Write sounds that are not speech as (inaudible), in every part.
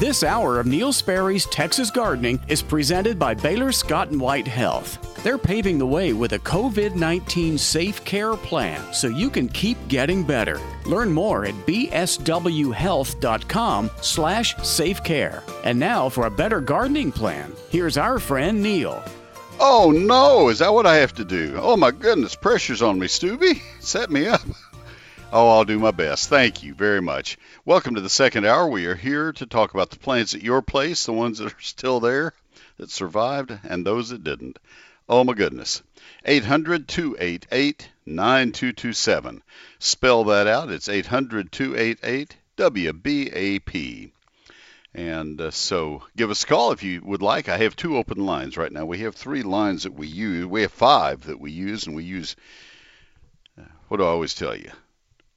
This hour of Neil Sperry's Texas Gardening is presented by Baylor Scott and White Health. They're paving the way with a COVID 19 safe care plan so you can keep getting better. Learn more at bswhealth.com slash safe care. And now for a better gardening plan, here's our friend Neil. Oh no, is that what I have to do? Oh my goodness, pressure's on me, Stubby. (laughs) Set me up. Oh, I'll do my best. Thank you very much. Welcome to the second hour. We are here to talk about the plants at your place, the ones that are still there, that survived, and those that didn't. Oh my goodness. 800 288 9227. Spell that out. It's 800 288 WBAP. And uh, so give us a call if you would like. I have two open lines right now. We have three lines that we use. We have five that we use, and we use, uh, what do I always tell you?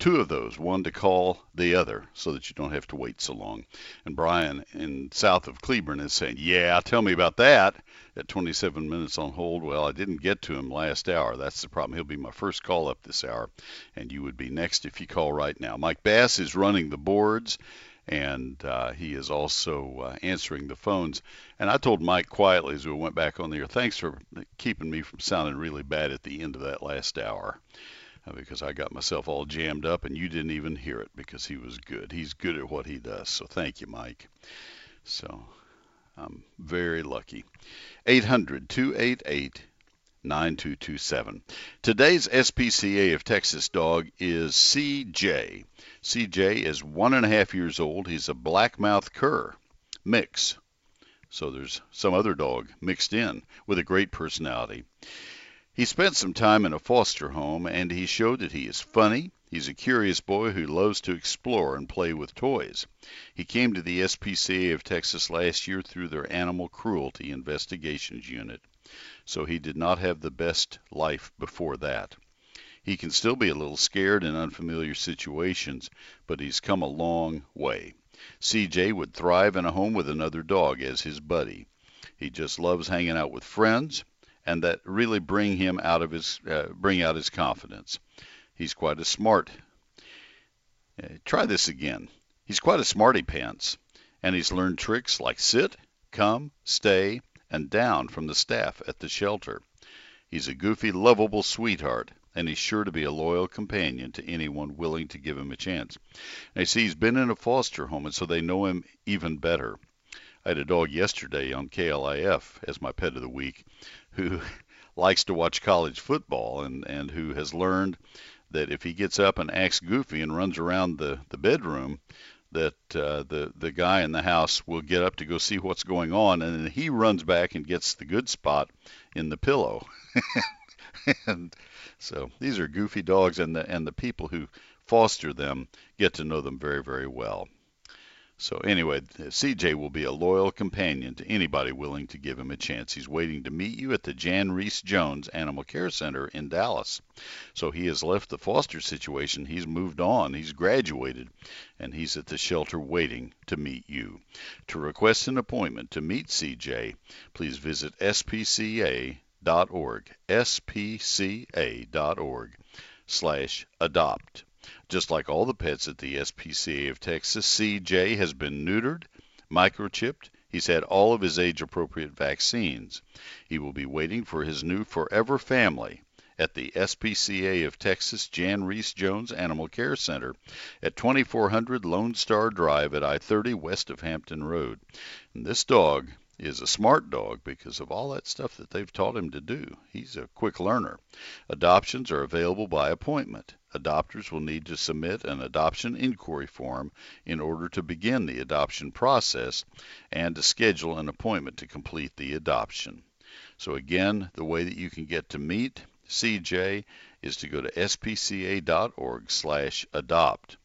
Two of those, one to call the other, so that you don't have to wait so long. And Brian in south of Cleburne is saying, "Yeah, tell me about that." At 27 minutes on hold. Well, I didn't get to him last hour. That's the problem. He'll be my first call up this hour, and you would be next if you call right now. Mike Bass is running the boards and uh, he is also uh, answering the phones. And I told Mike quietly as we went back on the air, thanks for keeping me from sounding really bad at the end of that last hour. Uh, because I got myself all jammed up and you didn't even hear it because he was good. He's good at what he does. So thank you, Mike. So I'm very lucky. 800 288 9227. Today's SPCA of Texas dog is CJ. CJ is one and a half years old. He's a blackmouth cur mix. So there's some other dog mixed in with a great personality. He spent some time in a foster home, and he showed that he is funny. He's a curious boy who loves to explore and play with toys. He came to the SPCA of Texas last year through their Animal Cruelty Investigations Unit, so he did not have the best life before that. He can still be a little scared in unfamiliar situations, but he's come a long way. CJ would thrive in a home with another dog as his buddy. He just loves hanging out with friends and that really bring him out of his uh, bring out his confidence. He's quite a smart. Uh, try this again. He's quite a smarty pants, and he's learned tricks like sit, come, stay, and down from the staff at the shelter. He's a goofy, lovable sweetheart, and he's sure to be a loyal companion to anyone willing to give him a chance. I see he's been in a foster home, and so they know him even better. I had a dog yesterday on KLIF as my pet of the week who (laughs) likes to watch college football and, and who has learned that if he gets up and acts goofy and runs around the, the bedroom, that uh, the the guy in the house will get up to go see what's going on, and then he runs back and gets the good spot in the pillow. (laughs) and so these are goofy dogs, and the and the people who foster them get to know them very very well. So anyway, CJ will be a loyal companion to anybody willing to give him a chance. He's waiting to meet you at the Jan Rees-Jones Animal Care Center in Dallas. So he has left the foster situation. He's moved on. He's graduated, and he's at the shelter waiting to meet you. To request an appointment to meet CJ, please visit spca.org. spca.org slash adopt. Just like all the pets at the SPCA of Texas, CJ has been neutered, microchipped. He's had all of his age appropriate vaccines. He will be waiting for his new forever family at the SPCA of Texas Jan Rees-Jones Animal Care Center at 2400 Lone Star Drive at I 30 west of Hampton Road. And this dog is a smart dog because of all that stuff that they've taught him to do. He's a quick learner. Adoptions are available by appointment. Adopters will need to submit an adoption inquiry form in order to begin the adoption process and to schedule an appointment to complete the adoption. So again, the way that you can get to meet CJ is to go to spca.org/adopt.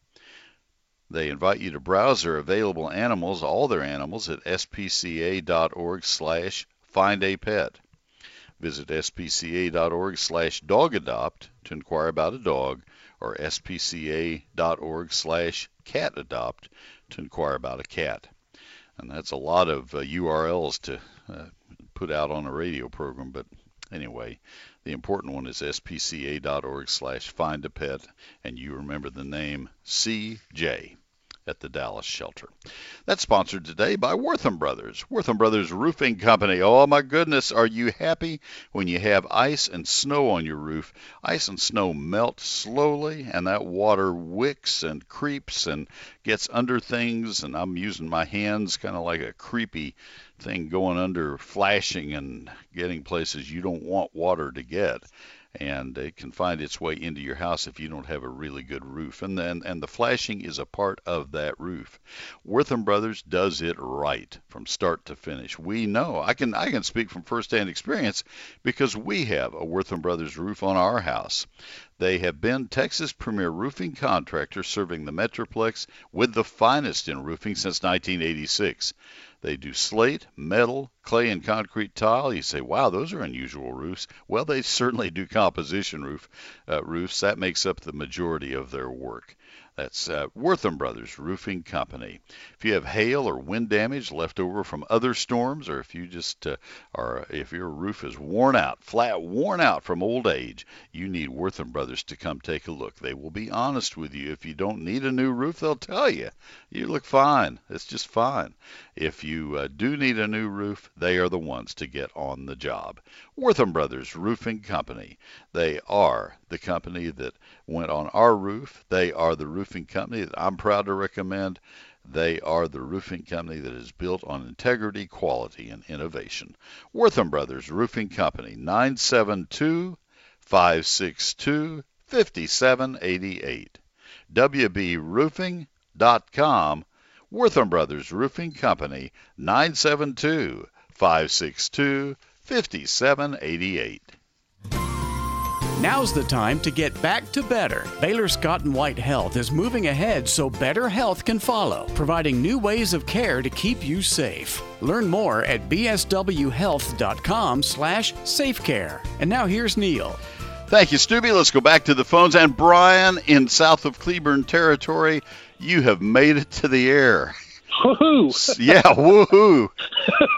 They invite you to browse their available animals, all their animals, at spca.org slash find a pet. Visit spca.org slash dogadopt to inquire about a dog or spca.org slash catadopt to inquire about a cat. And that's a lot of uh, URLs to uh, put out on a radio program, but anyway, the important one is spca.org slash find a pet, and you remember the name CJ. At the Dallas shelter. That's sponsored today by Wortham Brothers. Wortham Brothers Roofing Company. Oh my goodness, are you happy when you have ice and snow on your roof? Ice and snow melt slowly and that water wicks and creeps and gets under things and I'm using my hands kind of like a creepy thing going under flashing and getting places you don't want water to get and it can find its way into your house if you don't have a really good roof. And then and the flashing is a part of that roof. Wortham Brothers does it right from start to finish. We know. I can I can speak from firsthand experience because we have a Wortham Brothers roof on our house. They have been Texas premier roofing contractor serving the Metroplex with the finest in roofing since 1986. They do slate, metal, clay, and concrete tile. You say, wow, those are unusual roofs. Well, they certainly do composition roof uh, roofs. That makes up the majority of their work. That's uh, Wortham Brothers Roofing Company. If you have hail or wind damage left over from other storms, or if you just uh, if your roof is worn out, flat worn out from old age, you need Wortham Brothers to come take a look. They will be honest with you. If you don't need a new roof, they'll tell you. You look fine. It's just fine. If you uh, do need a new roof, they are the ones to get on the job. Wortham Brothers Roofing Company. They are the company that went on our roof. They are the roofing company that I'm proud to recommend. They are the roofing company that is built on integrity, quality, and innovation. Wortham Brothers Roofing Company, 972 562 5788. WBRoofing.com. Wortham Brothers Roofing Company, 972 562 5788. Now's the time to get back to better. Baylor Scott and White Health is moving ahead so better health can follow, providing new ways of care to keep you safe. Learn more at bswhealth.com/safecare. And now here's Neil. Thank you, Stubby. Let's go back to the phones. And Brian in south of Cleburne territory, you have made it to the air. Woohoo! yeah, woohoo!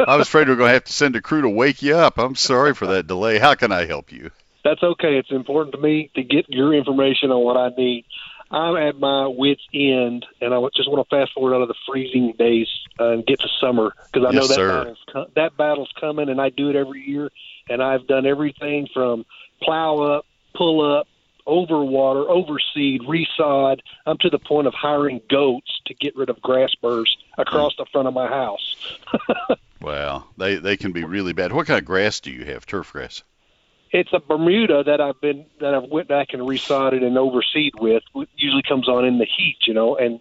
I was afraid we are going to have to send a crew to wake you up. I'm sorry for that delay. How can I help you? that's okay. It's important to me to get your information on what I need. I'm at my wits' end, and I just want to fast forward out of the freezing days uh, and get to summer because I yes, know that sir. battle's, that battle's coming, and I do it every year. And I've done everything from plow up, pull up, overwater, overseed, resod. I'm to the point of hiring goats to get rid of grass burrs across the front of my house. (laughs) wow, they they can be really bad. What kind of grass do you have? Turf grass? it's a Bermuda that I've been that I've went back and resodded and overseed with. Usually comes on in the heat, you know, and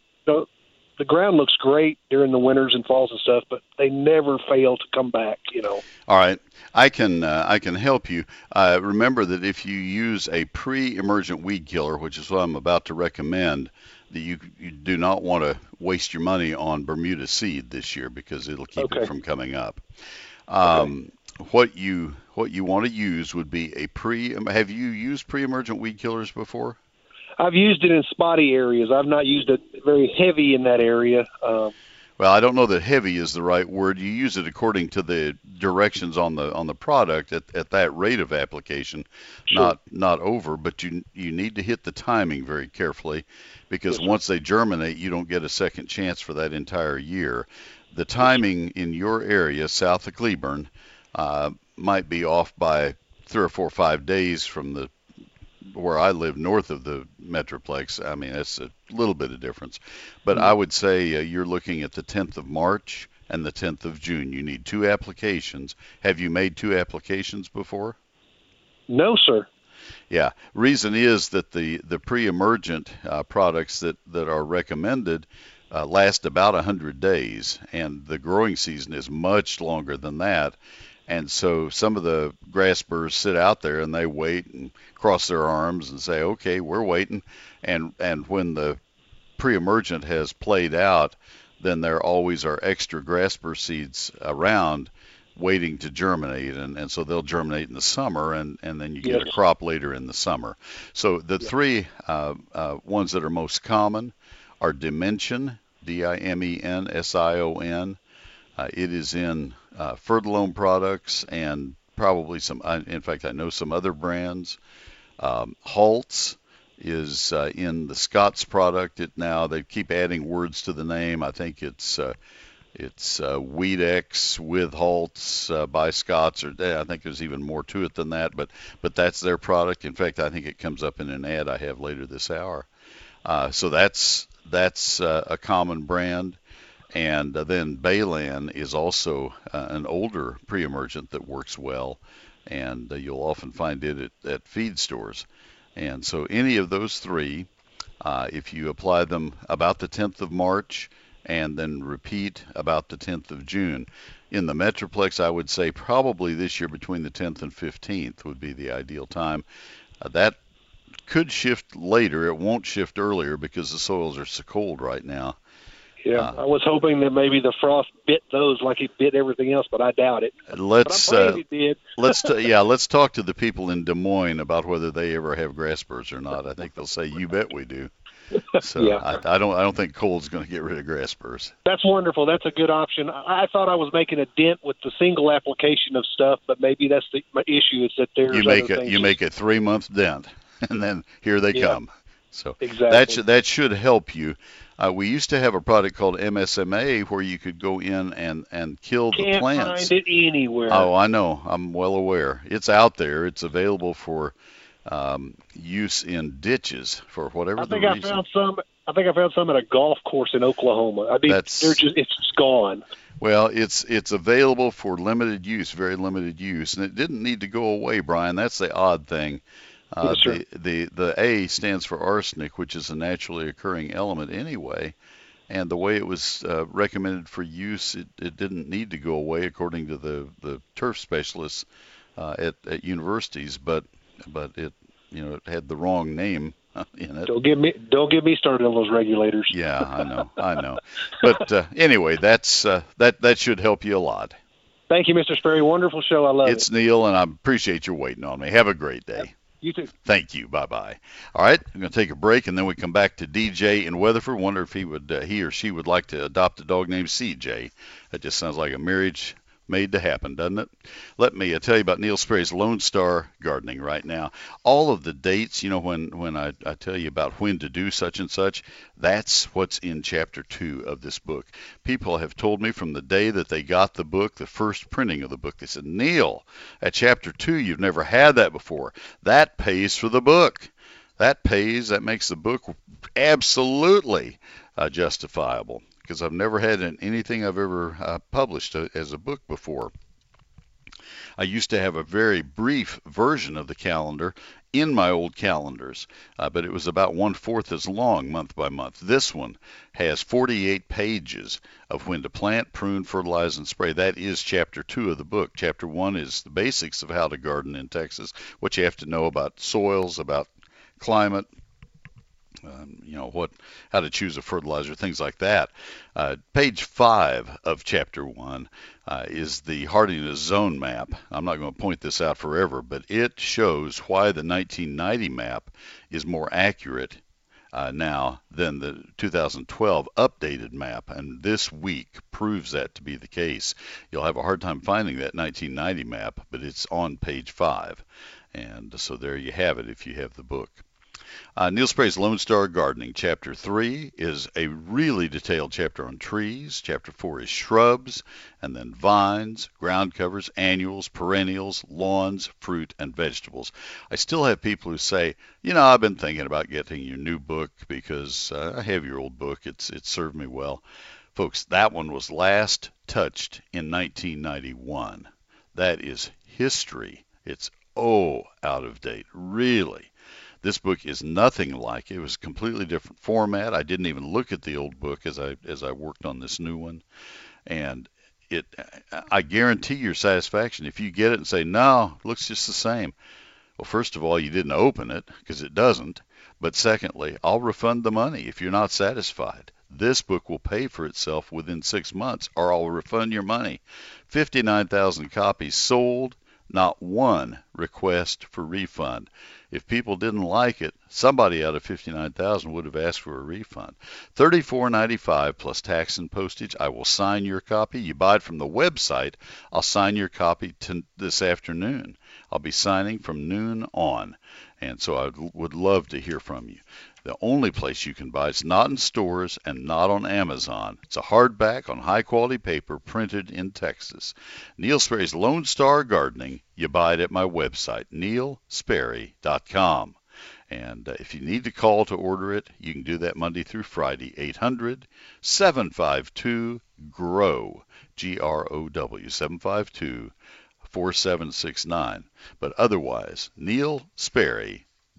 the, ground looks great during the winters and falls and stuff, but they never fail to come back, you know. All right, I can uh, I can help you. Uh, remember that if you use a pre-emergent weed killer, which is what I'm about to recommend, that you you do not want to waste your money on Bermuda seed this year because it'll keep okay. it from coming up. Um, okay. What you what you want to use would be a pre. Have you used pre-emergent weed killers before? I've used it in spotty areas. I've not used it very heavy in that area. Um, well, I don't know that heavy is the right word. You use it according to the directions on the on the product at, at that rate of application, sure. not not over. But you you need to hit the timing very carefully, because yes, once they germinate, you don't get a second chance for that entire year. The timing in your area, south of Cleburne, uh, might be off by three or four or five days from the where I live north of the Metroplex. I mean, it's a little bit of difference. But mm-hmm. I would say uh, you're looking at the 10th of March and the 10th of June. You need two applications. Have you made two applications before? No, sir. Yeah. Reason is that the, the pre-emergent uh, products that, that are recommended uh, last about 100 days, and the growing season is much longer than that. And so some of the grass burrs sit out there and they wait and cross their arms and say, "Okay, we're waiting." And and when the pre-emergent has played out, then there always are extra grass burr seeds around waiting to germinate and, and so they'll germinate in the summer and, and then you get a crop later in the summer. So the yeah. three uh, uh, ones that are most common are Dimension, D-I-M-E-N-S-I-O-N. Uh, it is in uh, Fertilome products and probably some. In fact, I know some other brands. Um, Halts is uh, in the Scott's product. It now they keep adding words to the name. I think it's uh, it's uh, Weedex with Halts uh, by Scott's, or I think there's even more to it than that. But but that's their product. In fact, I think it comes up in an ad I have later this hour. Uh, so that's that's uh, a common brand. And uh, then Balan is also uh, an older pre-emergent that works well, and uh, you'll often find it at, at feed stores. And so any of those three, if you apply them about the 10th of March and then repeat about the 10th of June, in the Metroplex, I would say probably this year between the 10th and 15th would be the ideal time. Uh, that could shift later. It won't shift earlier because the soils are so cold right now. Yeah, uh, I was hoping that maybe the frost bit those like it bit everything else, but I doubt it. Let's uh, (laughs) let's t- yeah, let's talk to the people in Des Moines about whether they ever have grass burrs or not. I think they'll say, "You bet we do." So (laughs) yeah. I, I don't I don't think cold's going to get rid of grass burrs. That's wonderful. That's a good option. I, I thought I was making a dent with the single application of stuff, but maybe that's the issue. Is that there's you make a you make a three month dent, (laughs) and then here they yeah. come. So exactly. that should that should help you. Uh, we used to have a product called MSMA where you could go in and, and kill Can't the plants. find it anywhere. Oh, I know. I'm well aware. It's out there. It's available for um, use in ditches for whatever I think the I reason. found some. I think I found some at a golf course in Oklahoma. I mean, That's, they're just it's just gone. Well, it's it's available for limited use, very limited use, and it didn't need to go away, Brian. That's the odd thing. Uh, yes, the, the the A stands for arsenic, which is a naturally occurring element anyway. And the way it was uh, recommended for use, it, it didn't need to go away according to the, the turf specialists uh, at, at universities, but but it you know it had the wrong name (laughs) in it. Don't get me don't get me started on those regulators. Yeah, I know, (laughs) I know. But uh, anyway, that's uh, that that should help you a lot. Thank you, Mr. Sperry. Wonderful show. I love it's it. It's Neil, and I appreciate you waiting on me. Have a great day. You too. Thank you. Bye bye. All right, I'm going to take a break, and then we come back to DJ in Weatherford. Wonder if he would, uh, he or she would like to adopt a dog named CJ. That just sounds like a marriage made to happen, doesn't it? Let me uh, tell you about Neil Sperry's Lone Star Gardening right now. All of the dates, you know, when when I, I tell you about when to do such and such, that's what's in chapter two of this book. People have told me from the day that they got the book, the first printing of the book, they said, Neil, at chapter two, you've never had that before. That pays for the book. That pays. That makes the book absolutely uh, justifiable because I've never had anything I've ever uh, published a, as a book before. I used to have a very brief version of the calendar in my old calendars, uh, but it was about one fourth as long month by month. This one has 48 pages of when to plant, prune, fertilize, and spray. That is chapter two of the book. Chapter one is the basics of how to garden in Texas, what you have to know about soils, about climate, um, you know what, how to choose a fertilizer, things like that. Uh, page five of chapter one uh, is the hardiness zone map. I'm not going to point this out forever, but it shows why the 1990 map is more accurate uh, now than the 2012 updated map, and this week proves that to be the case. You'll have a hard time finding that 1990 map, but it's on page five, and so there you have it if you have the book. Uh, Neil Sperry's Lone Star Gardening. Chapter 3 is a really detailed chapter on trees. Chapter 4 is shrubs, and then vines, ground covers, annuals, perennials, lawns, fruit, and vegetables. I still have people who say, you know, I've been thinking about getting your new book because uh, I have your old book. It's, it served me well. Folks, that one was last touched in 1991. That is history. It's oh out of date, really. This book is nothing like it. It was a completely different format. I didn't even look at the old book as I as I worked on this new one, and it I guarantee your satisfaction if you get it and say no, looks just the same. Well, first of all, you didn't open it because it doesn't. But secondly, I'll refund the money if you're not satisfied. This book will pay for itself within six months, or I'll refund your money. 59,000 copies sold. Not one request for refund. If people didn't like it, somebody out of 59,000 would have asked for a refund. 34.95 plus tax and postage. I will sign your copy. You buy it from the website. I'll sign your copy to this afternoon. I'll be signing from noon on. And so I would love to hear from you. The only place you can buy it's not in stores and not on Amazon. It's a hardback on high quality paper printed in Texas. Neil Sperry's Lone Star Gardening. You buy it at my website, neilsperry.com. And uh, if you need to call to order it, you can do that Monday through Friday, 800 752 GROW, G R O W, 752 4769. But otherwise, neilsperry.com.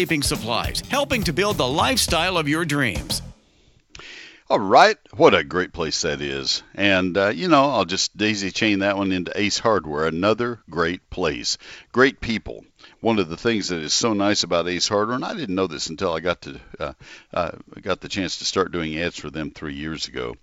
landscaping supplies, helping to build the lifestyle of your dreams. All right, what a great place that is. And, uh, you know, I'll just daisy chain that one into Ace Hardware, another great place. Great people. One of the things that is so nice about Ace Hardware, and I didn't know this until I got to uh, uh, got the chance to start doing ads for them three years ago.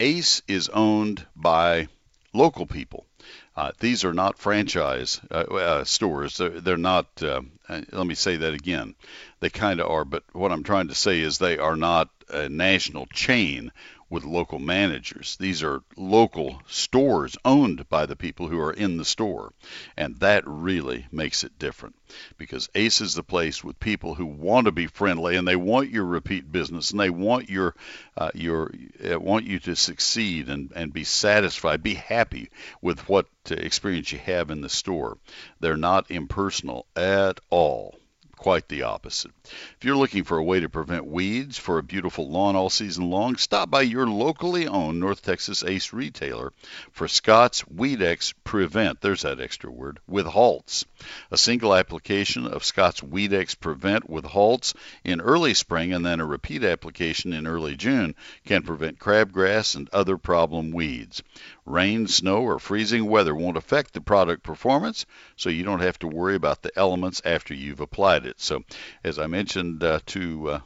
Ace is owned by local people. Uh, these are not franchise uh, uh, stores. They're, they're not. Uh, let me say that again. They kind of are, but what I'm trying to say is they are not a national chain with local managers. These are local stores owned by the people who are in the store. And that really makes it different because Ace is the place with people who want to be friendly and they want your repeat business and they want your uh, your uh, want you to succeed and, and be satisfied, be happy with what uh, experience you have in the store. They're not impersonal at all quite the opposite. If you're looking for a way to prevent weeds for a beautiful lawn all season long, stop by your locally owned North Texas Ace retailer for Scott's Weedex Prevent. There's that extra word with halts. A single application of Scott's Weedex Prevent with halts in early spring and then a repeat application in early June can prevent crabgrass and other problem weeds. Rain, snow, or freezing weather won't affect the product performance, so you don't have to worry about the elements after you've applied it. So, as I mentioned uh, to uh,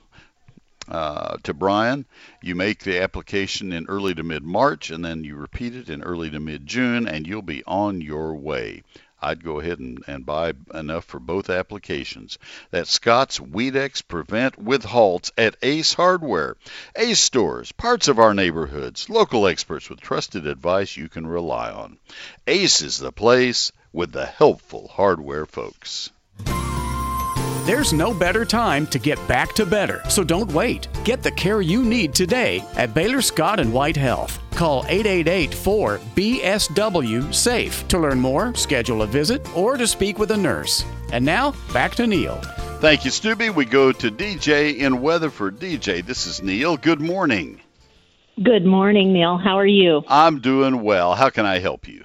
uh, to Brian, you make the application in early to mid March, and then you repeat it in early to mid June, and you'll be on your way. I'd go ahead and, and buy enough for both applications. That's Scott's Weedex Prevent with halts at Ace Hardware. Ace stores, parts of our neighborhoods, local experts with trusted advice you can rely on. Ace is the place with the helpful hardware folks. There's no better time to get back to better, so don't wait. Get the care you need today at Baylor Scott and White Health. Call 888-4BSW-SAFE to learn more, schedule a visit, or to speak with a nurse. And now, back to Neil. Thank you, Stubby. We go to DJ in Weatherford. DJ, this is Neil. Good morning. Good morning, Neil. How are you? I'm doing well. How can I help you?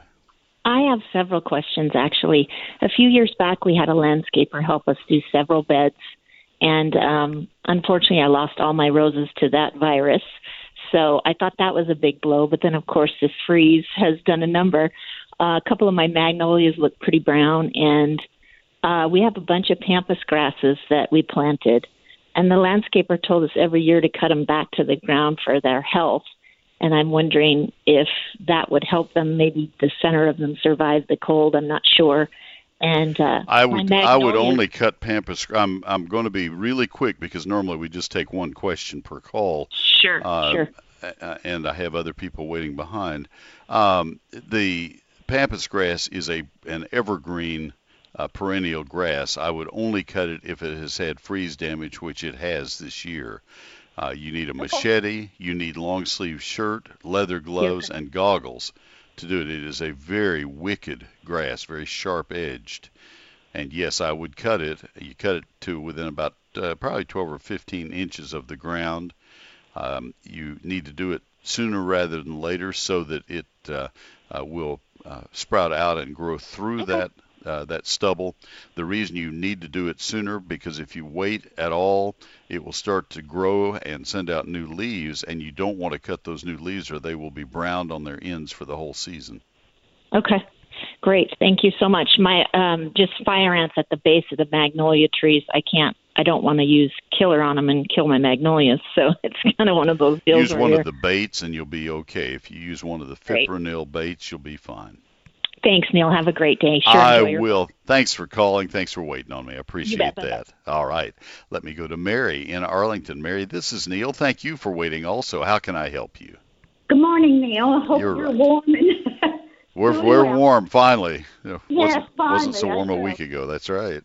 I have several questions actually. A few years back, we had a landscaper help us do several beds, and um, unfortunately, I lost all my roses to that virus. So I thought that was a big blow. But then, of course, this freeze has done a number. Uh, a couple of my magnolias look pretty brown, and uh, we have a bunch of pampas grasses that we planted. And the landscaper told us every year to cut them back to the ground for their health and I'm wondering if that would help them. Maybe the center of them survive the cold. I'm not sure. And uh, I would I would only cut pampas. I'm I'm going to be really quick because normally we just take one question per call. Sure, uh, sure. And I have other people waiting behind. Um, the pampas grass is a an evergreen uh, perennial grass. I would only cut it if it has had freeze damage, which it has this year. Uh, you need a machete, you need long sleeve shirt, leather gloves, yes. and goggles to do it. It is a very wicked grass, very sharp edged. And yes, I would cut it. You cut it to within about uh, probably 12 or 15 inches of the ground. Um, you need to do it sooner rather than later so that it uh, uh, will uh, sprout out and grow through that uh, that stubble. The reason you need to do it sooner because if you wait at all, it will start to grow and send out new leaves, and you don't want to cut those new leaves or they will be browned on their ends for the whole season. Okay. Great, thank you so much. My um, just fire ants at the base of the magnolia trees. I can't. I don't want to use killer on them and kill my magnolias. (laughs) So it's kind of one of those deals. Use one of the baits and you'll be okay. If you use one of the fipronil baits, you'll be fine. Thanks, Neil. Have a great day. Sure, I will. Thanks for calling. Thanks for waiting on me. I appreciate that. All right. Let me go to Mary in Arlington. Mary, this is Neil. Thank you for waiting also. How can I help you? Good morning, Neil. I hope you're, you're right. warm. (laughs) we're we're well. warm finally. Yes, wasn't, finally. Wasn't so warm a week ago. That's right.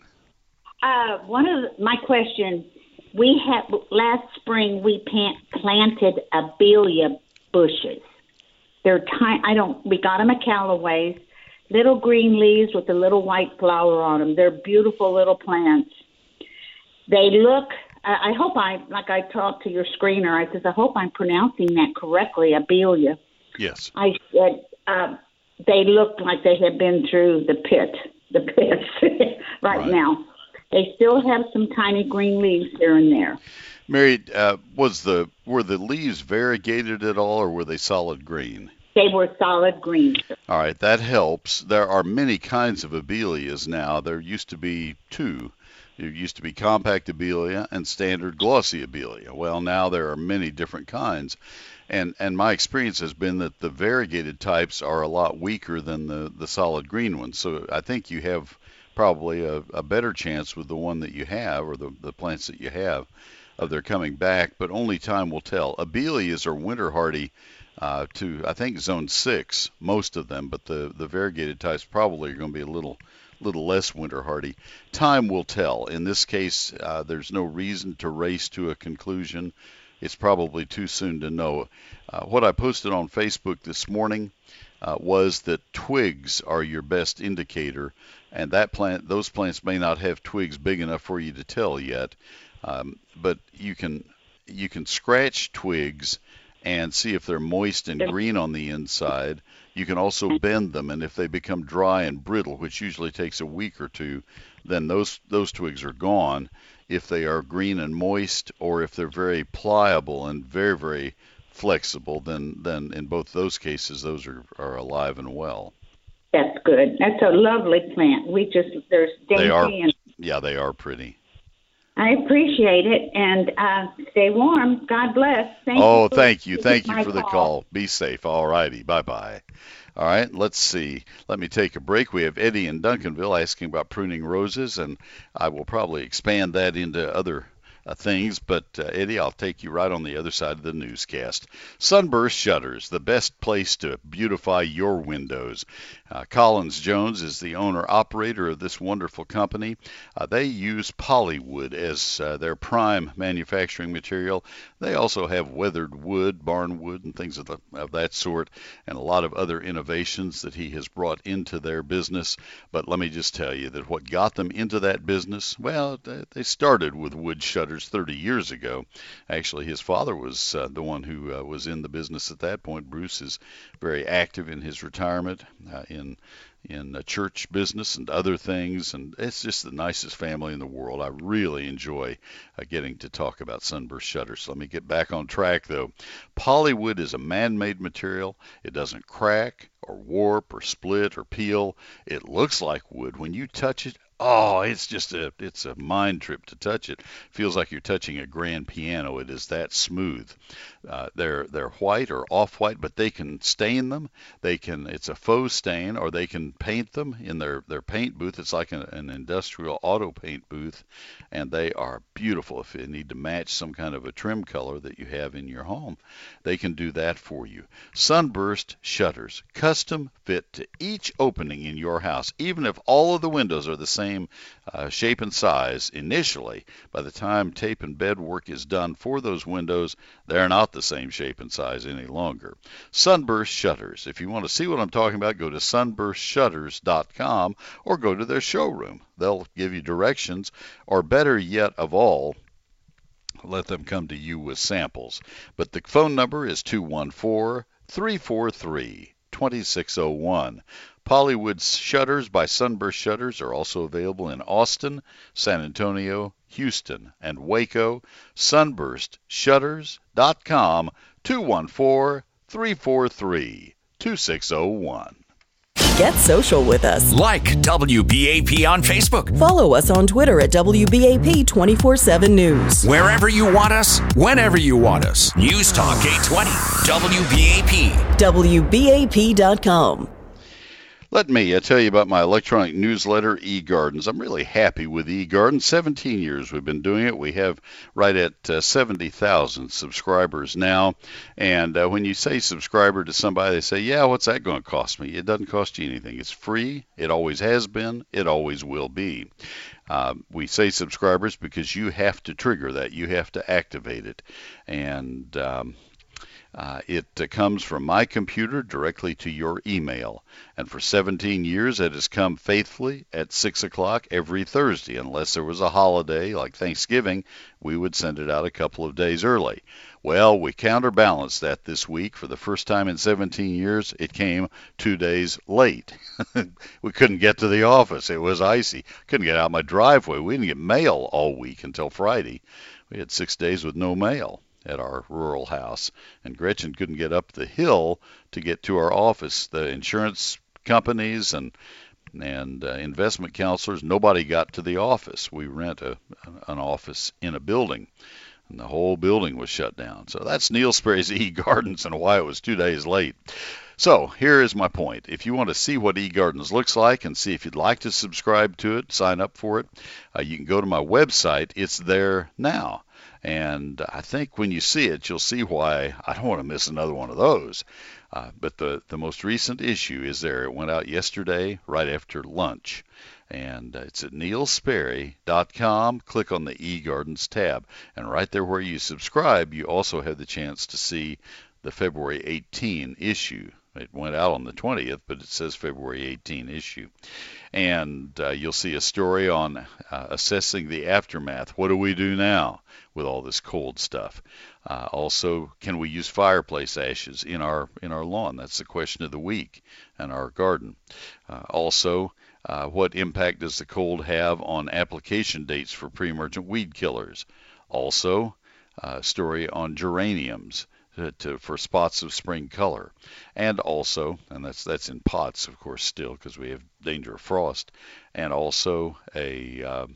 Uh, one of my questions, we had last spring we plant, planted abelia bushes. They're tiny. I don't. We got them at Callaway's little green leaves with a little white flower on them. They're beautiful little plants. They look. I hope I, like I talked to your screener. I says, I hope I'm pronouncing that correctly, Abelia. Yes. I said uh, they looked like they had been through the pit, the pits (laughs) right, right, now. They still have some tiny green leaves here and there. Mary, uh, was the were the leaves variegated at all, or were they solid green? They were solid green. All right, that helps. There are many kinds of abelias now. There used to be two. There used to be compact abelia and standard glossy abelia. Well, now there are many different kinds. And and my experience has been that the variegated types are a lot weaker than the, the solid green ones. So I think you have probably a, a better chance with the one that you have or the, the plants that you have of their coming back, but only time will tell. Abelias are winter hardy uh, to I think zone six, most of them, but the the variegated types probably are going to be a little little less winter hardy. Time will tell. In this case, uh, there's no reason to race to a conclusion. It's probably too soon to know. Uh, what I posted on Facebook this morning uh, was that twigs are your best indicator, and that plant, those plants may not have twigs big enough for you to tell yet, um, but you can you can scratch twigs and see if they're moist and green on the inside. You can also mm-hmm. bend them, and if they become dry and brittle, which usually takes a week or two, then those those twigs are gone. If they are green and moist, or if they're very pliable and very very flexible, then then in both those cases, those are, are alive and well. That's good. That's a lovely plant. We just there's dainty they are, and yeah, they are pretty. I appreciate it and uh, stay warm. God bless. Thank you. oh, you thank you. Thank you for the call. call. Be safe. All righty. Bye bye. All right, let's see. Let me take a break. We have Eddie in Duncanville asking about pruning roses, and I will probably expand that into other uh, things. But uh, Eddie, I'll take you right on the other side of the newscast. Sunburst Shutters, the best place to beautify your windows. Uh, Collins Jones is the owner operator of this wonderful company. Uh, they use polywood as uh, their prime manufacturing material. They also have weathered wood, barn wood, and things of, the, of that sort, and a lot of other innovations that he has brought into their business. But let me just tell you that what got them into that business, well, they started with wood shutters 30 years ago. Actually, his father was uh, the one who uh, was in the business at that point. Bruce is very active in his retirement uh, in in church business and other things, and it's just the nicest family in the world. I really enjoy uh, getting to talk about sunburst shutters. Let me get back on track though. Polywood is a man-made material. It doesn't crack or warp or split or peel. It looks like wood. When you touch it, Oh, it's just a it's a mind trip to touch it. Feels like you're touching a grand piano. It is that smooth. Uh, they're they're white or off white, but they can stain them. They can it's a faux stain, or they can paint them in their their paint booth. It's like an, an industrial auto paint booth, and they are beautiful. If you need to match some kind of a trim color that you have in your home, they can do that for you. Sunburst shutters, custom fit to each opening in your house. Even if all of the windows are the same uh, shape and size initially, by the time tape and bed work is done for those windows, they're not the same shape and size any longer. Sunburst Shutters. If you want to see what I'm talking about, go to sunburstshutters.com or go to their showroom. They'll give you directions, or better yet of all, let them come to you with samples. But the phone number is 214 343 2601. Polywood Shutters by Sunburst Shutters are also available in Austin, San Antonio, Houston, and Waco. SunburstShutters.com 214 343 2601. Get social with us. Like WBAP on Facebook. Follow us on Twitter at WBAP 24 7 News. Wherever you want us, whenever you want us. News Talk 820. WBAP. WBAP.com. Let me uh, tell you about my electronic newsletter, eGardens. I'm really happy with eGardens. 17 years we've been doing it. We have right at uh, 70,000 subscribers now. And uh, when you say subscriber to somebody, they say, Yeah, what's that going to cost me? It doesn't cost you anything. It's free. It always has been. It always will be. Uh, we say subscribers because you have to trigger that. You have to activate it. And um, uh, it uh, comes from my computer directly to your email. And for 17 years, it has come faithfully at 6 o'clock every Thursday. Unless there was a holiday like Thanksgiving, we would send it out a couple of days early. Well, we counterbalanced that this week. For the first time in 17 years, it came two days late. (laughs) we couldn't get to the office. It was icy. Couldn't get out my driveway. We didn't get mail all week until Friday. We had six days with no mail at our rural house, and Gretchen couldn't get up the hill to get to our office. The insurance companies and and uh, investment counselors, nobody got to the office. We rent a, an office in a building, and the whole building was shut down. So that's Neil Sperry's (laughs) E Gardens and why it was two days late. So here is my point. If you want to see what eGardens looks like and see if you'd like to subscribe to it, sign up for it, uh, you can go to my website. It's there now. And I think when you see it, you'll see why I don't want to miss another one of those. Uh, but the, the most recent issue is there. It went out yesterday, right after lunch. And uh, it's at neilsperry.com. Click on the eGardens tab. And right there where you subscribe, you also have the chance to see the February 18 issue. It went out on the 20th, but it says February 18 issue. And uh, you'll see a story on uh, assessing the aftermath. What do we do now with all this cold stuff? Uh, also, can we use fireplace ashes in our in our lawn? That's the question of the week and our garden. Uh, also, uh, what impact does the cold have on application dates for pre-emergent weed killers? Also, a story on geraniums to, to, for spots of spring color, and also, and that's that's in pots, of course, still because we have danger of frost, and also a uh,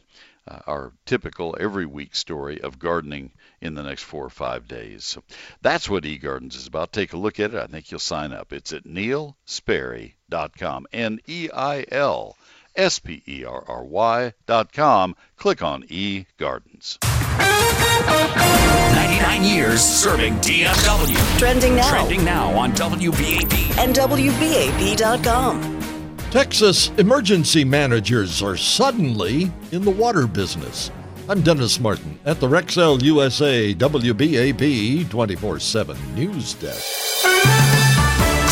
uh, our typical every week story of gardening in the next four or five days. So that's what eGardens is about. Take a look at it. I think you'll sign up. It's at neilsperry.com. N-E-I-L. S-P-E-R-R-Y dot com. Click on eGardens. 99 years serving DFW. Trending now. Trending now on WBAP. And WBAP.com. Texas emergency managers are suddenly in the water business. I'm Dennis Martin at the Rexel USA WBAP 24 7 News Desk.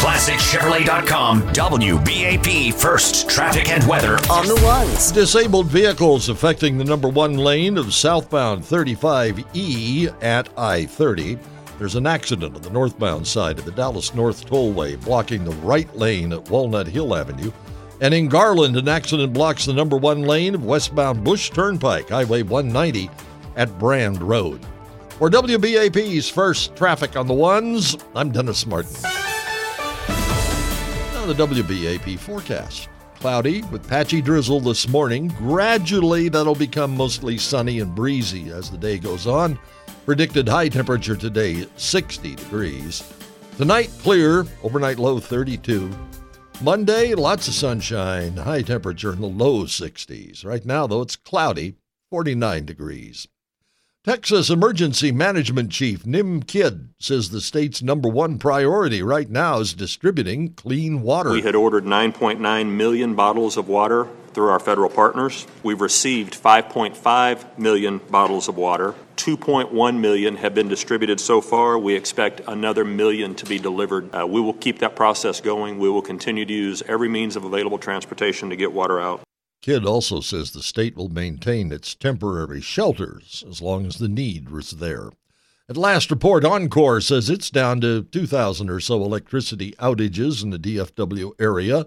ClassicChevrolet.com, WBAP First Traffic and Weather. On the ones. Disabled vehicles affecting the number one lane of southbound 35E at I 30. There's an accident on the northbound side of the Dallas North Tollway blocking the right lane at Walnut Hill Avenue. And in Garland, an accident blocks the number one lane of westbound Bush Turnpike, Highway 190 at Brand Road. For WBAP's first traffic on the ones, I'm Dennis Martin. Now, the WBAP forecast. Cloudy with patchy drizzle this morning. Gradually, that'll become mostly sunny and breezy as the day goes on. Predicted high temperature today 60 degrees. Tonight, clear, overnight low 32. Monday, lots of sunshine, high temperature in the low 60s. Right now, though, it's cloudy, 49 degrees. Texas Emergency Management Chief Nim Kidd says the state's number one priority right now is distributing clean water. We had ordered 9.9 million bottles of water through our federal partners. We've received 5.5 million bottles of water. 2.1 million have been distributed so far. We expect another million to be delivered. Uh, we will keep that process going. We will continue to use every means of available transportation to get water out. Kidd also says the state will maintain its temporary shelters as long as the need is there. At last report, Oncor says it's down to 2,000 or so electricity outages in the DFW area.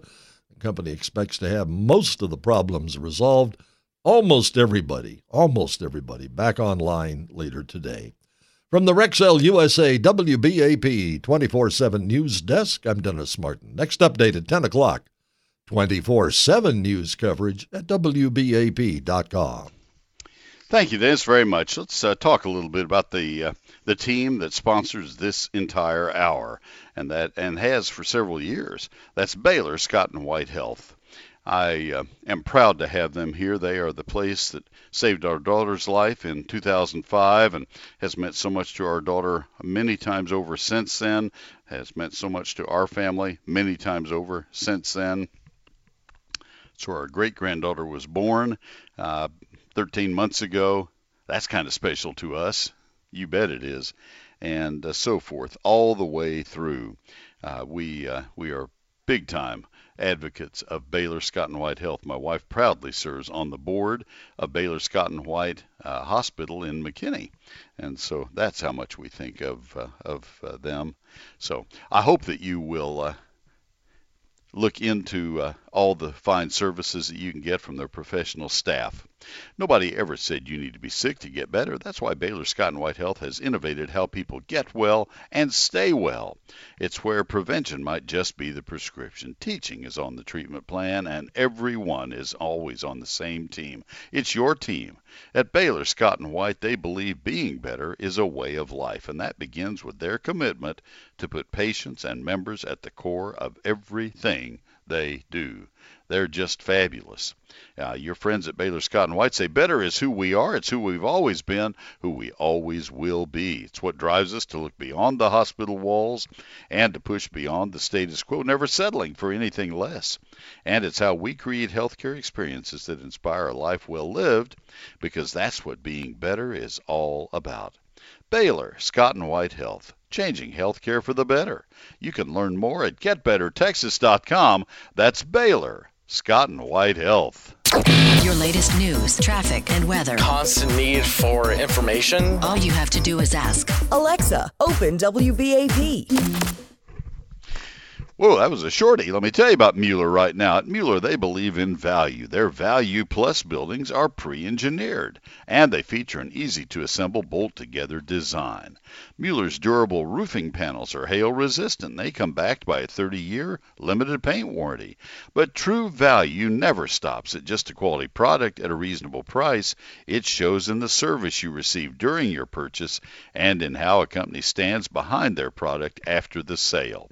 Company expects to have most of the problems resolved. Almost everybody, almost everybody back online later today. From the Rexel USA WBAP 24 7 News Desk, I'm Dennis Martin. Next update at 10 o'clock. 24 7 news coverage at WBAP.com. Thank you, Dennis, very much. Let's uh, talk a little bit about the uh, the team that sponsors this entire hour, and that and has for several years. That's Baylor Scott and White Health. I uh, am proud to have them here. They are the place that saved our daughter's life in 2005 and has meant so much to our daughter many times over since then. Has meant so much to our family many times over since then. So our great granddaughter was born uh, 13 months ago. That's kind of special to us. You bet it is. And uh, so forth, all the way through. Uh, we uh, we are big time advocates of Baylor Scott and White Health. My wife proudly serves on the board of Baylor Scott and White uh, Hospital in McKinney, and so that's how much we think of uh, of uh, them. So I hope that you will uh, look into uh, all the fine services that you can get from their professional staff. Nobody ever said you need to be sick to get better. That's why Baylor Scott and White Health has innovated how people get well and stay well. It's where prevention might just be the prescription. Teaching is on the treatment plan, and everyone is always on the same team. It's your team. At Baylor Scott and White, they believe being better is a way of life, and that begins with their commitment to put patients and members at the core of everything they do. They're just fabulous. Uh, your friends at Baylor Scott and White say better is who we are. It's who we've always been, who we always will be. It's what drives us to look beyond the hospital walls and to push beyond the status quo, never settling for anything less. And it's how we create healthcare experiences that inspire a life well lived, because that's what being better is all about. Baylor Scott and White Health, changing healthcare for the better. You can learn more at getbettertexas.com. That's Baylor Scott and White Health. Your latest news, traffic, and weather. Constant need for information. All you have to do is ask Alexa, open WBAP. Whoa, that was a shorty. Let me tell you about Mueller right now. At Mueller, they believe in value. Their Value Plus buildings are pre engineered, and they feature an easy to assemble, bolt together design. Mueller's durable roofing panels are hail resistant. They come backed by a 30 year limited paint warranty. But true value never stops at just a quality product at a reasonable price. It shows in the service you receive during your purchase and in how a company stands behind their product after the sale.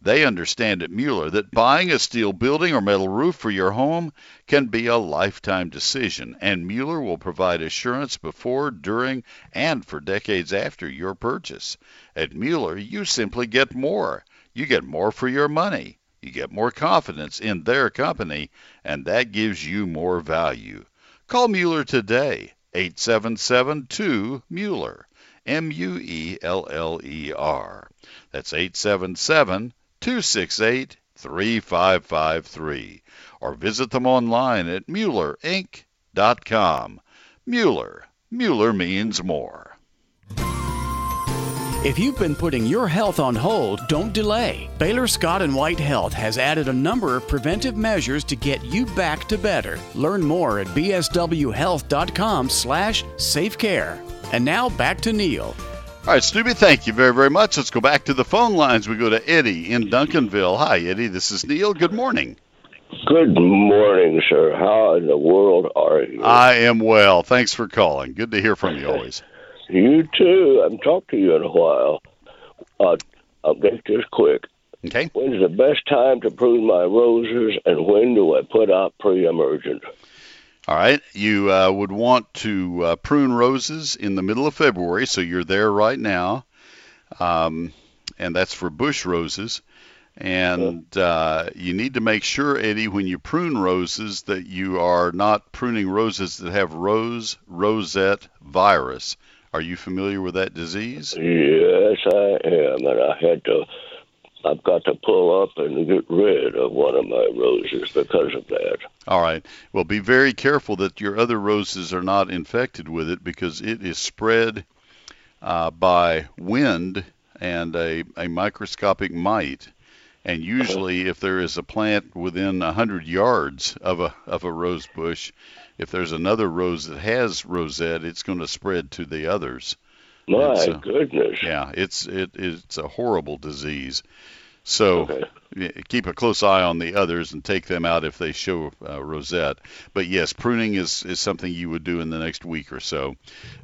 They understand at Mueller that buying a steel building or metal roof for your home can be a lifetime decision, and Mueller will provide assurance before, during, and for decades after your purchase. At Mueller, you simply get more. You get more for your money. You get more confidence in their company, and that gives you more value. Call Mueller today, 877 2 Mueller, M U E L L E R. That's 877 268 3553 or visit them online at MuellerInc.com. Mueller. Mueller means more. If you've been putting your health on hold, don't delay. Baylor Scott and White Health has added a number of preventive measures to get you back to better. Learn more at bswhealth.com/safecare. And now back to Neil. All right, Stubby, thank you very, very much. Let's go back to the phone lines. We go to Eddie in Duncanville. Hi, Eddie. This is Neil. Good morning. Good morning, sir. How in the world are you? I am well. Thanks for calling. Good to hear from you always. (laughs) You too. I haven't talked to you in a while. Uh, I'll make this quick. Okay. When's the best time to prune my roses, and when do I put out pre-emergent? All right. You uh, would want to uh, prune roses in the middle of February, so you're there right now. Um, and that's for bush roses. And uh, you need to make sure, Eddie, when you prune roses, that you are not pruning roses that have rose rosette virus. Are you familiar with that disease? Yes, I am, and I had to. I've got to pull up and get rid of one of my roses because of that. All right. Well, be very careful that your other roses are not infected with it because it is spread uh, by wind and a, a microscopic mite. And usually, if there is a plant within a hundred yards of a of a rose bush, if there's another rose that has rosette, it's going to spread to the others. My And so- goodness. Yeah, it's it it's a horrible disease. So y- keep a close eye on the others and take them out if they show uh, rosette. But yes, pruning is, is something you would do in the next week or so.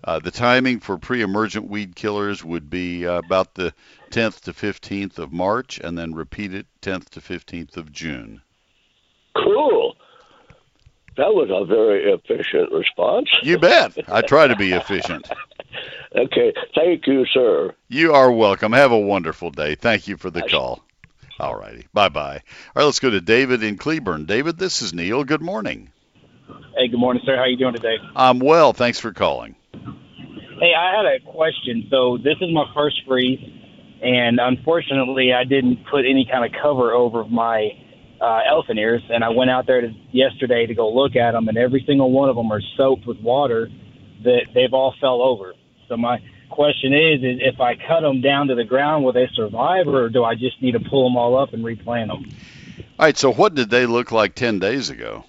Uh, the timing for pre-emergent weed killers would be uh, about the 10th to 15th of March, and then repeat it 10th to 15th of June. Cool. That was a very efficient response. You bet. I try to be efficient. (laughs) Okay. Thank you, sir. You are welcome. Have a wonderful day. Thank you for the call. All righty. Bye bye. All right, let's go to David in Cleburne. David, this is Neil. Good morning. Hey, good morning, sir. How are you doing today? I'm well. Thanks for calling. Hey, I had a question. So this is my first freeze, and unfortunately, I didn't put any kind of cover over my uh, elephant ears. And I went out there to, yesterday to go look at them, and every single one of them are soaked with water. That they've all fell over. So my question is, is if I cut them down to the ground, will they survive, or do I just need to pull them all up and replant them? All right, so what did they look like 10 days ago?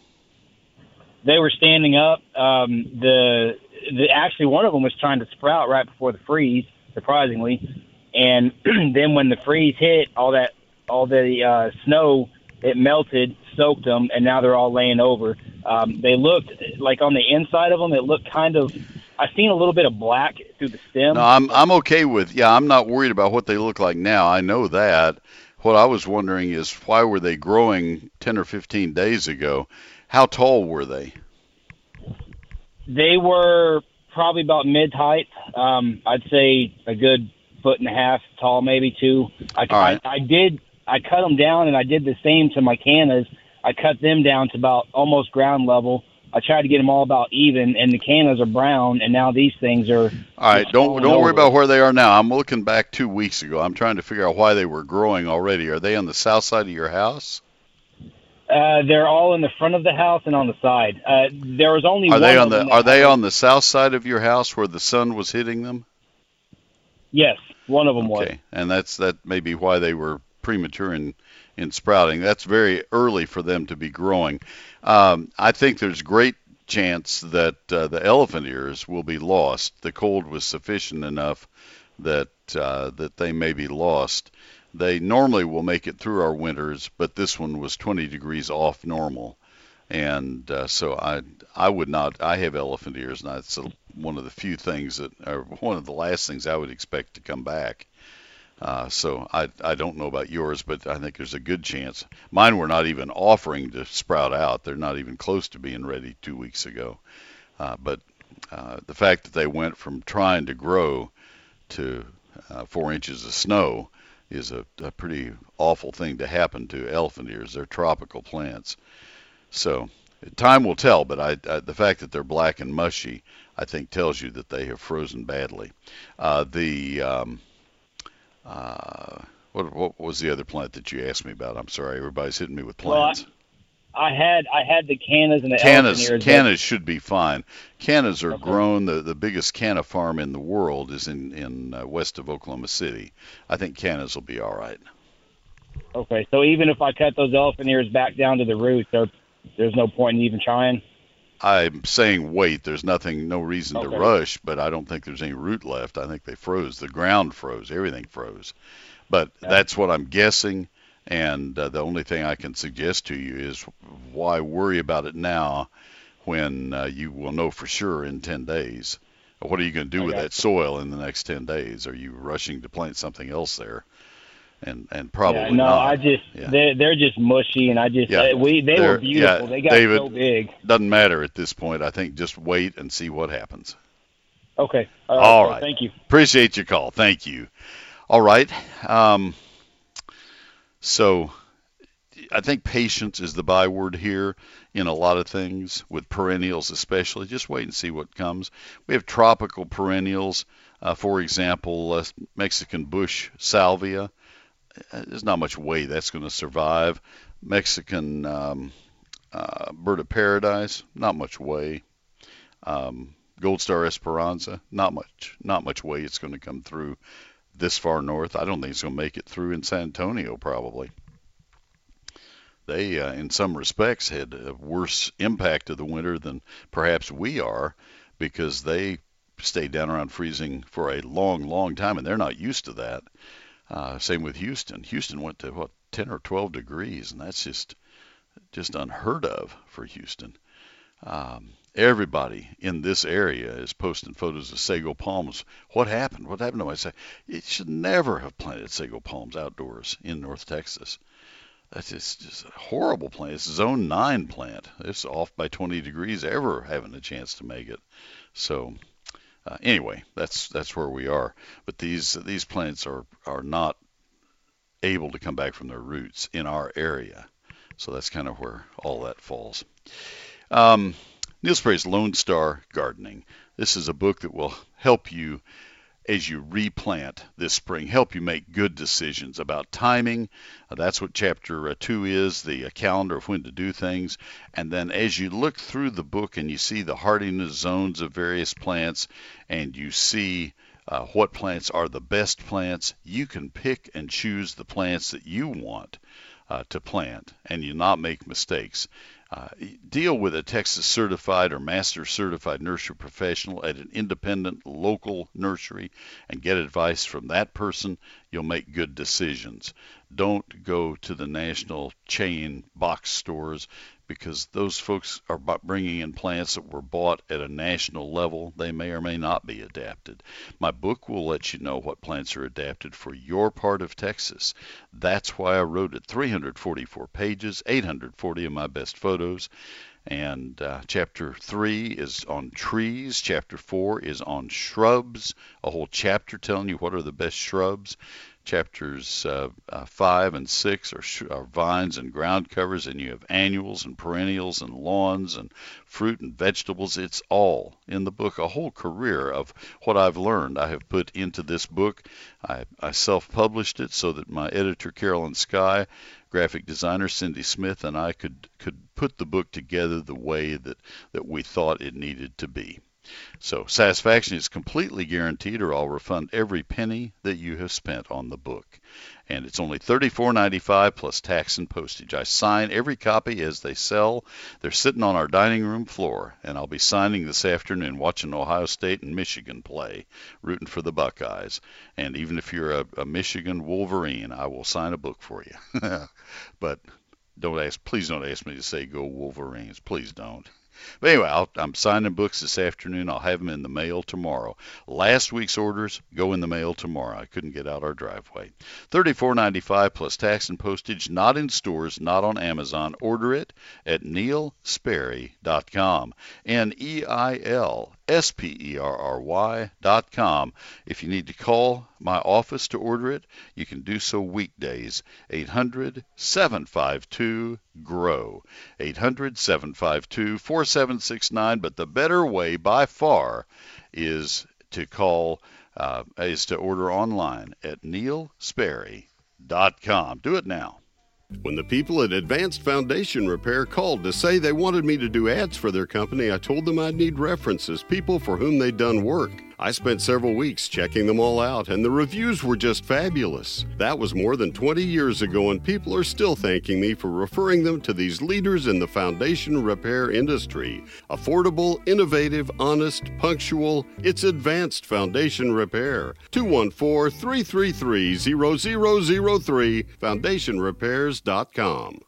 they were standing up. Um, the, the actually one of them was trying to sprout right before the freeze, surprisingly, and (clears throat) then when the freeze hit, all that all the uh, snow it melted, soaked them, and now they're all laying over. Um, they looked like on the inside of them, it looked kind of. I seen a little bit of black through the stem. No, I'm I'm okay with. Yeah, I'm not worried about what they look like now. I know that. What I was wondering is why were they growing 10 or 15 days ago? How tall were they? They were probably about mid height. Um, I'd say a good foot and a half tall, maybe two. I, All right. I, I did. I cut them down, and I did the same to my cannas. I cut them down to about almost ground level. I tried to get them all about even, and the cannas are brown, and now these things are. All right, don't don't worry about where they are now. I'm looking back 2 weeks ago. I'm trying to figure out why they were growing already. Are they on the south side of your house? Uh, they're all in the front of the house and on the side. Uh, there was only Are one they on the are they on the south side of your house where the sun was hitting them? Yes, one of them was. Okay, and that's that may be why they were premature in in sprouting. That's very early for them to be growing. Um, I think there's great chance that uh, the elephant ears will be lost. The cold was sufficient enough that uh, that they may be lost. They normally will make it through our winters, but this one was 20 degrees off normal, and uh, so I I would not. I have elephant ears, and that's one of the few things that, or one of the last things I would expect to come back. Uh, so I I don't know about yours, but I think there's a good chance. Mine were not even offering to sprout out. They're not even close to being ready two weeks ago. Uh, but uh, the fact that they went from trying to grow to uh, four inches of snow is a, a pretty awful thing to happen to elephant ears. They're tropical plants. So time will tell, but I, I, the fact that they're black and mushy, I think, tells you that they have frozen badly. Uh, the um, uh, what, what was the other plant that you asked me about? I'm sorry, everybody's hitting me with Well, I- plants. I had I had the cannas and the elephant Cannas, ears. but- cannas should be fine. Cannas are grown. The, the biggest canna farm in the world is in in uh, west of Oklahoma City. I think cannas will be all right. Okay, so even if I cut those elephant ears back down to the roots, there, there's no point in even trying. I'm saying wait. There's nothing, no reason to rush, but I don't think there's any root left. I think they froze. The ground froze. Everything froze. But that's what I'm guessing. And uh, the only thing I can suggest to you is why worry about it now when uh, you will know for sure in 10 days. What are you going to do I with that soil in the next 10 days? Are you rushing to plant something else there? And and probably yeah, no, not. I just Yeah. they're they're just mushy, and I just Yeah, uh, we they they're- were beautiful. they got David, so big. Doesn't matter at this point. I think just wait and see what happens. Okay, All All right. right. Thank you. Appreciate your call. Thank you. All right. Um, so I think patience is the byword here in a lot of things, with perennials especially. Just wait and see what comes. We have tropical perennials. Uh, for example, uh, Mexican bush salvia. Uh, There's not much way that's going to survive. Mexican um, uh, bird of paradise, not much way. Um, Gold Star Esperanza, not much, not much way it's going to come through this far north. I don't think it's going to make it through in San Antonio probably. They, uh, in some respects, had a worse impact of the winter than perhaps we are, because they stayed down around freezing for a long, long time, and they're not used to that. Uh, same with Houston. Houston went to what 10 or 12 degrees, and that's just just unheard of for Houston. Um, everybody in this area is posting photos of sago palms. What happened? What happened to my say? It should never have planted sago palms outdoors in North Texas. That's just, just a horrible plant. It's a zone nine plant. It's off by 20 degrees ever having a chance to make it. So uh, anyway, that's that's where we are. But these these plants are are not able to come back from their roots in our area. So that's kind of where all that falls. Um, Neil Sperry's Lone Star Gardening. This is a book that will help you as you replant this spring, help you make good decisions about timing. Uh, that's what chapter uh, two is the uh, calendar of when to do things. And then as you look through the book and you see the hardiness zones of various plants and you see uh, what plants are the best plants, you can pick and choose the plants that you want uh, to plant and you not make mistakes. Uh, deal with a Texas certified or master certified nursery professional at an independent local nursery and get advice from that person. You'll make good decisions. Don't go to the national chain box stores because those folks are bringing in plants that were bought at a national level. They may or may not be adapted. My book will let you know what plants are adapted for your part of Texas. That's why I wrote it. 344 pages, 840 of my best photos. And uh, chapter three is on trees. Chapter four is on shrubs. A whole chapter telling you what are the best shrubs. Chapters uh, uh, five and six are, sh- are vines and ground covers, and you have annuals and perennials and lawns and fruit and vegetables. It's all in the book. A whole career of what I've learned I have put into this book. I, I self published it so that my editor, Carolyn Sky, graphic designer Cindy Smith, and I could, could put the book together the way that, that we thought it needed to be. So satisfaction is completely guaranteed, or I'll refund every penny that you have spent on the book. And it's only $34.95 plus tax and postage. I sign every copy as they sell. They're sitting on our dining room floor, and I'll be signing this afternoon watching Ohio State and Michigan play, rooting for the Buckeyes. And even if you're a, a Michigan Wolverine, I will sign a book for you. (laughs) but don't ask, please don't ask me to say go Wolverines. Please don't. But anyway, I'll, I'm signing books this afternoon. I'll have them in the mail tomorrow. Last week's orders go in the mail tomorrow. I couldn't get out our driveway. $34.95 plus tax and postage. Not in stores, not on Amazon. Order it at neilsperry.com. N-E-I-L S-P-E-R-R-Y dot com. If you need to call my office to order it, you can do so weekdays. 800-752-GROW. 800-752-4769. But the better way by far is to call, uh, is to order online at neilsperry.com. Do it now. When the people at Advanced Foundation Repair called to say they wanted me to do ads for their company, I told them I'd need references, people for whom they'd done work. I spent several weeks checking them all out, and the reviews were just fabulous. That was more than 20 years ago, and people are still thanking me for referring them to these leaders in the foundation repair industry. Affordable, innovative, honest, punctual, it's Advanced Foundation Repair. 214 333 0003, foundationrepairs.com.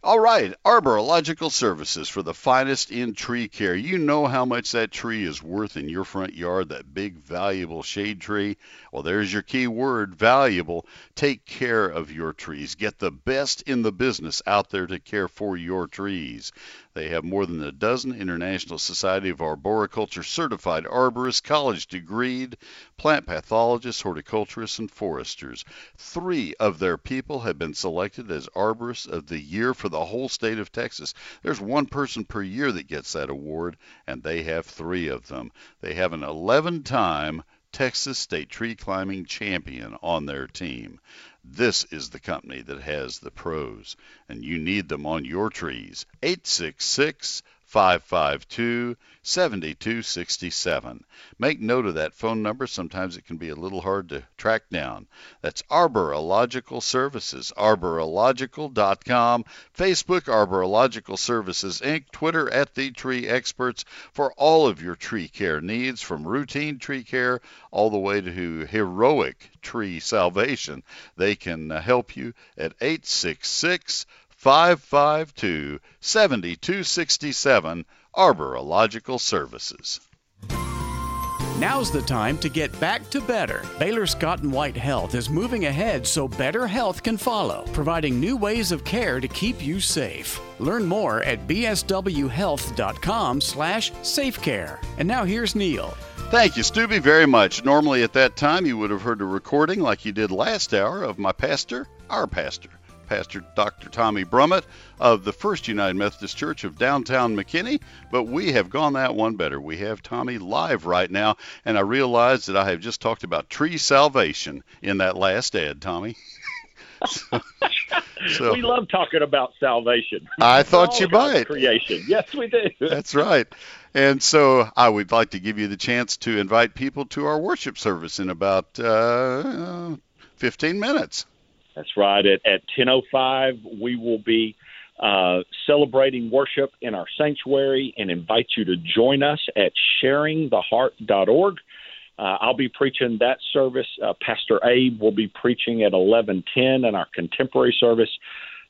All right, Arborilogical Services for the finest in tree care. You know how much that tree is worth in your front yard, that big, valuable shade tree. Well, there's your key word valuable. Take care of your trees. Get the best in the business out there to care for your trees. They have more than a dozen International Society of Arboriculture certified arborists, college degreed plant pathologists, horticulturists, and foresters. Three of their people have been selected as Arborists of the Year for the whole state of Texas. There's one person per year that gets that award, and they have three of them. They have an 11 time Texas State Tree Climbing Champion on their team. This is the company that has the pros, and you need them on your trees. 866 552 7267. Make note of that phone number. Sometimes it can be a little hard to track down. That's Arborilogical Services, arborilogical.com, Facebook Arborilogical Services Inc., Twitter at The Tree Experts for all of your tree care needs, from routine tree care all the way to heroic tree salvation. They can uh, help you at 866 552 7267 Arborilogical Services. Now's the time to get back to better. Baylor Scott and White Health is moving ahead so better health can follow, providing new ways of care to keep you safe. Learn more at bswhealth.com/safecare. And now here's Neil. Thank you, Stubby, very much. Normally at that time you would have heard a recording like you did last hour of my pastor, our pastor, Pastor Dr. Tommy Brummett of the First United Methodist Church of downtown McKinney, but we have gone that one better. We have Tommy live right now, and I realize that I have just talked about tree salvation in that last ad, Tommy. (laughs) so, so, we love talking about salvation. I thought you might. Creation. Yes, we do. (laughs) That's right. And so I would like to give you the chance to invite people to our worship service in about uh, 15 minutes. That's right. At, at 10.05, we will be uh, celebrating worship in our sanctuary and invite you to join us at sharingtheheart.org. Uh, I'll be preaching that service. Uh, Pastor Abe will be preaching at 11:10 in our contemporary service,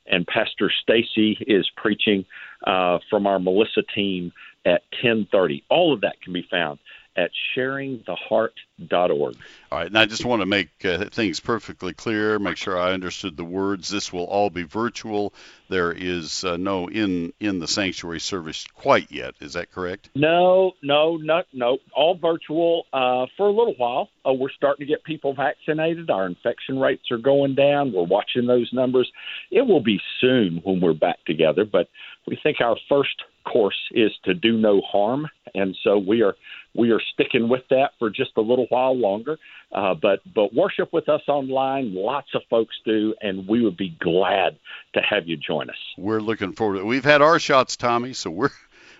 and Pastor Stacy is preaching uh, from our Melissa team at 10:30. All of that can be found at sharingtheheart.org. All right, and I just want to make uh, things perfectly clear, make sure I understood the words. This will all be virtual. There is uh, no in in the sanctuary service quite yet. Is that correct? No, no, no, no. All virtual uh, for a little while. Uh, we're starting to get people vaccinated. Our infection rates are going down. We're watching those numbers. It will be soon when we're back together, but we think our first course is to do no harm, and so we are we are sticking with that for just a little while longer. Uh, but but worship with us online. Lots of folks do, and we would be glad to have you join us. We're looking forward. to it. We've had our shots, Tommy, so we're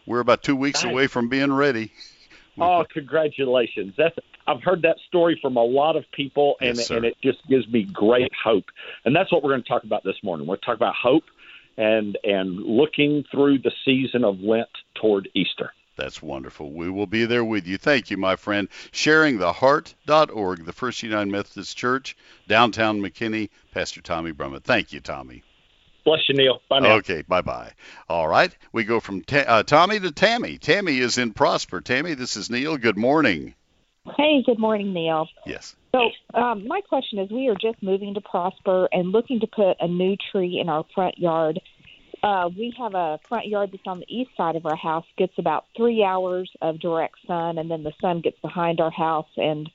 we're about two weeks away from being ready. Oh, congratulations! That's I've heard that story from a lot of people, and yes, and it just gives me great hope. And that's what we're going to talk about this morning. We're talk about hope and and looking through the season of Lent toward Easter. That's wonderful. We will be there with you. Thank you, my friend. SharingTheHeart.org, the First United Methodist Church, downtown McKinney. Pastor Tommy Brummett. Thank you, Tommy. Bless you, Neil. Bye now. Okay, bye bye. All right, we go from ta- uh, Tommy to Tammy. Tammy is in Prosper. Tammy, this is Neil. Good morning. Hey, good morning, Neil. Yes. So, um, my question is we are just moving to Prosper and looking to put a new tree in our front yard uh, we have a front yard that's on the east side of our house. Gets about three hours of direct sun, and then the sun gets behind our house and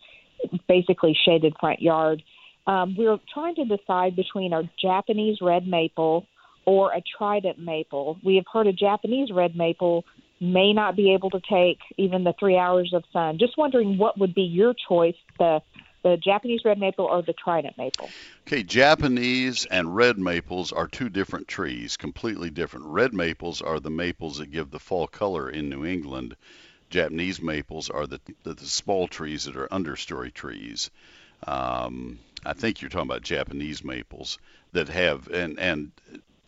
basically shaded front yard. Um, we're trying to decide between our Japanese red maple or a trident maple. We have heard a Japanese red maple may not be able to take even the three hours of sun. Just wondering what would be your choice, the the Japanese red maple or the trident maple. Okay, Japanese and red maples are two different trees, completely different. Red maples are the maples that give the fall color in New England. Japanese maples are the, the, the small trees that are understory trees. Um, I think you're talking about Japanese maples that have and and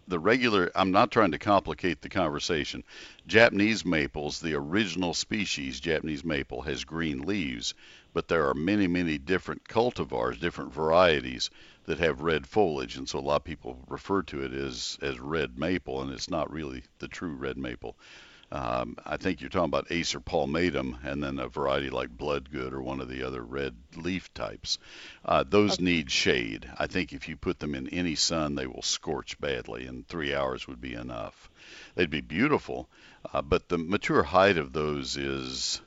the regular I'm not trying to complicate the conversation. Japanese maples, the original species Japanese maple has green leaves, but there are many, many different cultivars, different varieties that have red foliage, and so a lot of people refer to it as as red maple, and it's not really the true red maple. Um, I think you're talking about Acer palmatum, and then a variety like Bloodgood or one of the other red leaf types. Uh, those okay. need shade. I think if you put them in any sun, they will scorch badly, and three hours would be enough. They'd be beautiful, uh, but the mature height of those is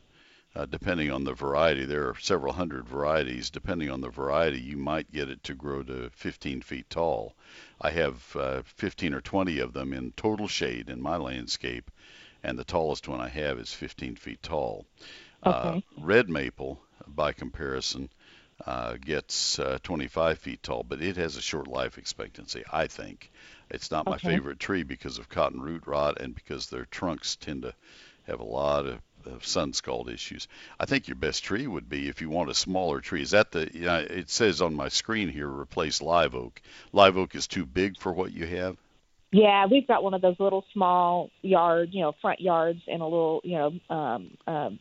uh, depending on the variety. There are several hundred varieties. Depending on the variety, you might get it to grow to 15 feet tall. I have uh, 15 or 20 of them in total shade in my landscape, and the tallest one I have is 15 feet tall. Uh, red maple, by comparison, uh, gets uh, 25 feet tall, but it has a short life expectancy, I think. It's not my okay. favorite tree because of cotton root rot and because their trunks tend to have a lot of of sun scald issues. I think your best tree would be if you want a smaller tree. Is that the? You know, it says on my screen here, replace live oak. Live oak is too big for what you have. Yeah, we've got one of those little small yards, you know, front yards in a little, you know, um, um,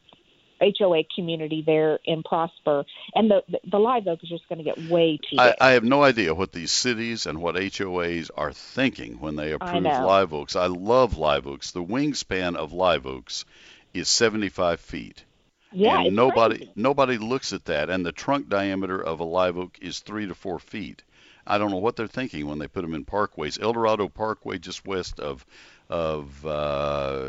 HOA community there in Prosper, and the the, the live oak is just going to get way too. I, I, have no idea what these cities and what HOAs are thinking when they approve live oaks. I love live oaks. The wingspan of live oaks is 75 feet. Yeah, and nobody crazy. nobody looks at that. And the trunk diameter of a live oak is three to four feet. I don't know what they're thinking when they put them in parkways. El Dorado Parkway, just west of of uh,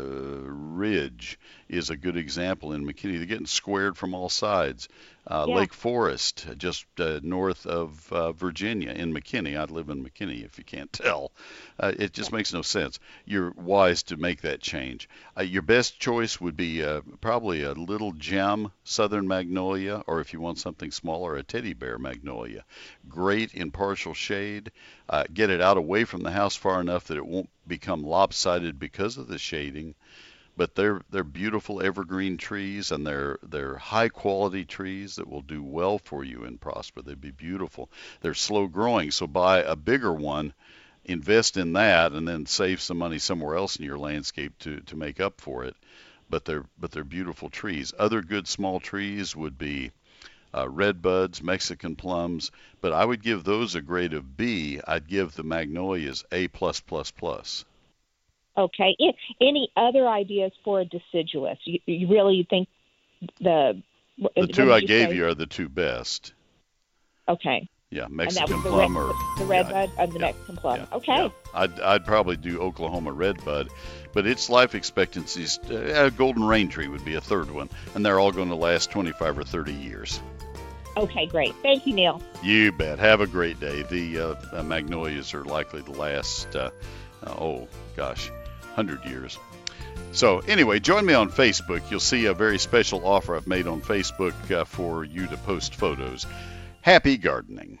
Ridge, is a good example in McKinney. They're getting squared from all sides. Uh, yeah. Lake Forest, just uh, north of uh, Virginia in McKinney. I live in McKinney, if you can't (laughs) tell. Uh, it just makes no sense. You're wise to make that change. Uh, your best choice would be uh, probably a little gem southern magnolia, or if you want something smaller, a teddy bear magnolia. Great in partial shade. get it out away from the house far enough that it won't become lopsided because of the shading but they're they're beautiful evergreen trees and they're they're high quality trees that will do well for you and Prosper. They'd be beautiful. They're slow growing, so buy a bigger one, invest in that, and then save some money somewhere else in your landscape to to make up for it. But they're but they're beautiful trees. Other good small trees would be uh, red buds, Mexican plums, but I would give those a grade of B. I'd give the magnolias A plus plus plus. Okay. Any other ideas for a deciduous? You, you really think the the two I gave say? you are the two best. Okay. Yeah, Mexican plum red, or the red yeah, bud and the yeah, Mexican plum. Yeah, okay. I'd I'd probably do Oklahoma red bud, but its life expectancies uh, a golden rain tree would be a third one, and they're all going to last 25 or 30 years. Okay, great. Thank you, Neil. You bet. Have a great day. The uh, magnolias are likely to last. Uh, oh gosh, 100 years. So, anyway, join me on Facebook. You'll see a very special offer I've made on Facebook uh, for you to post photos. Happy gardening.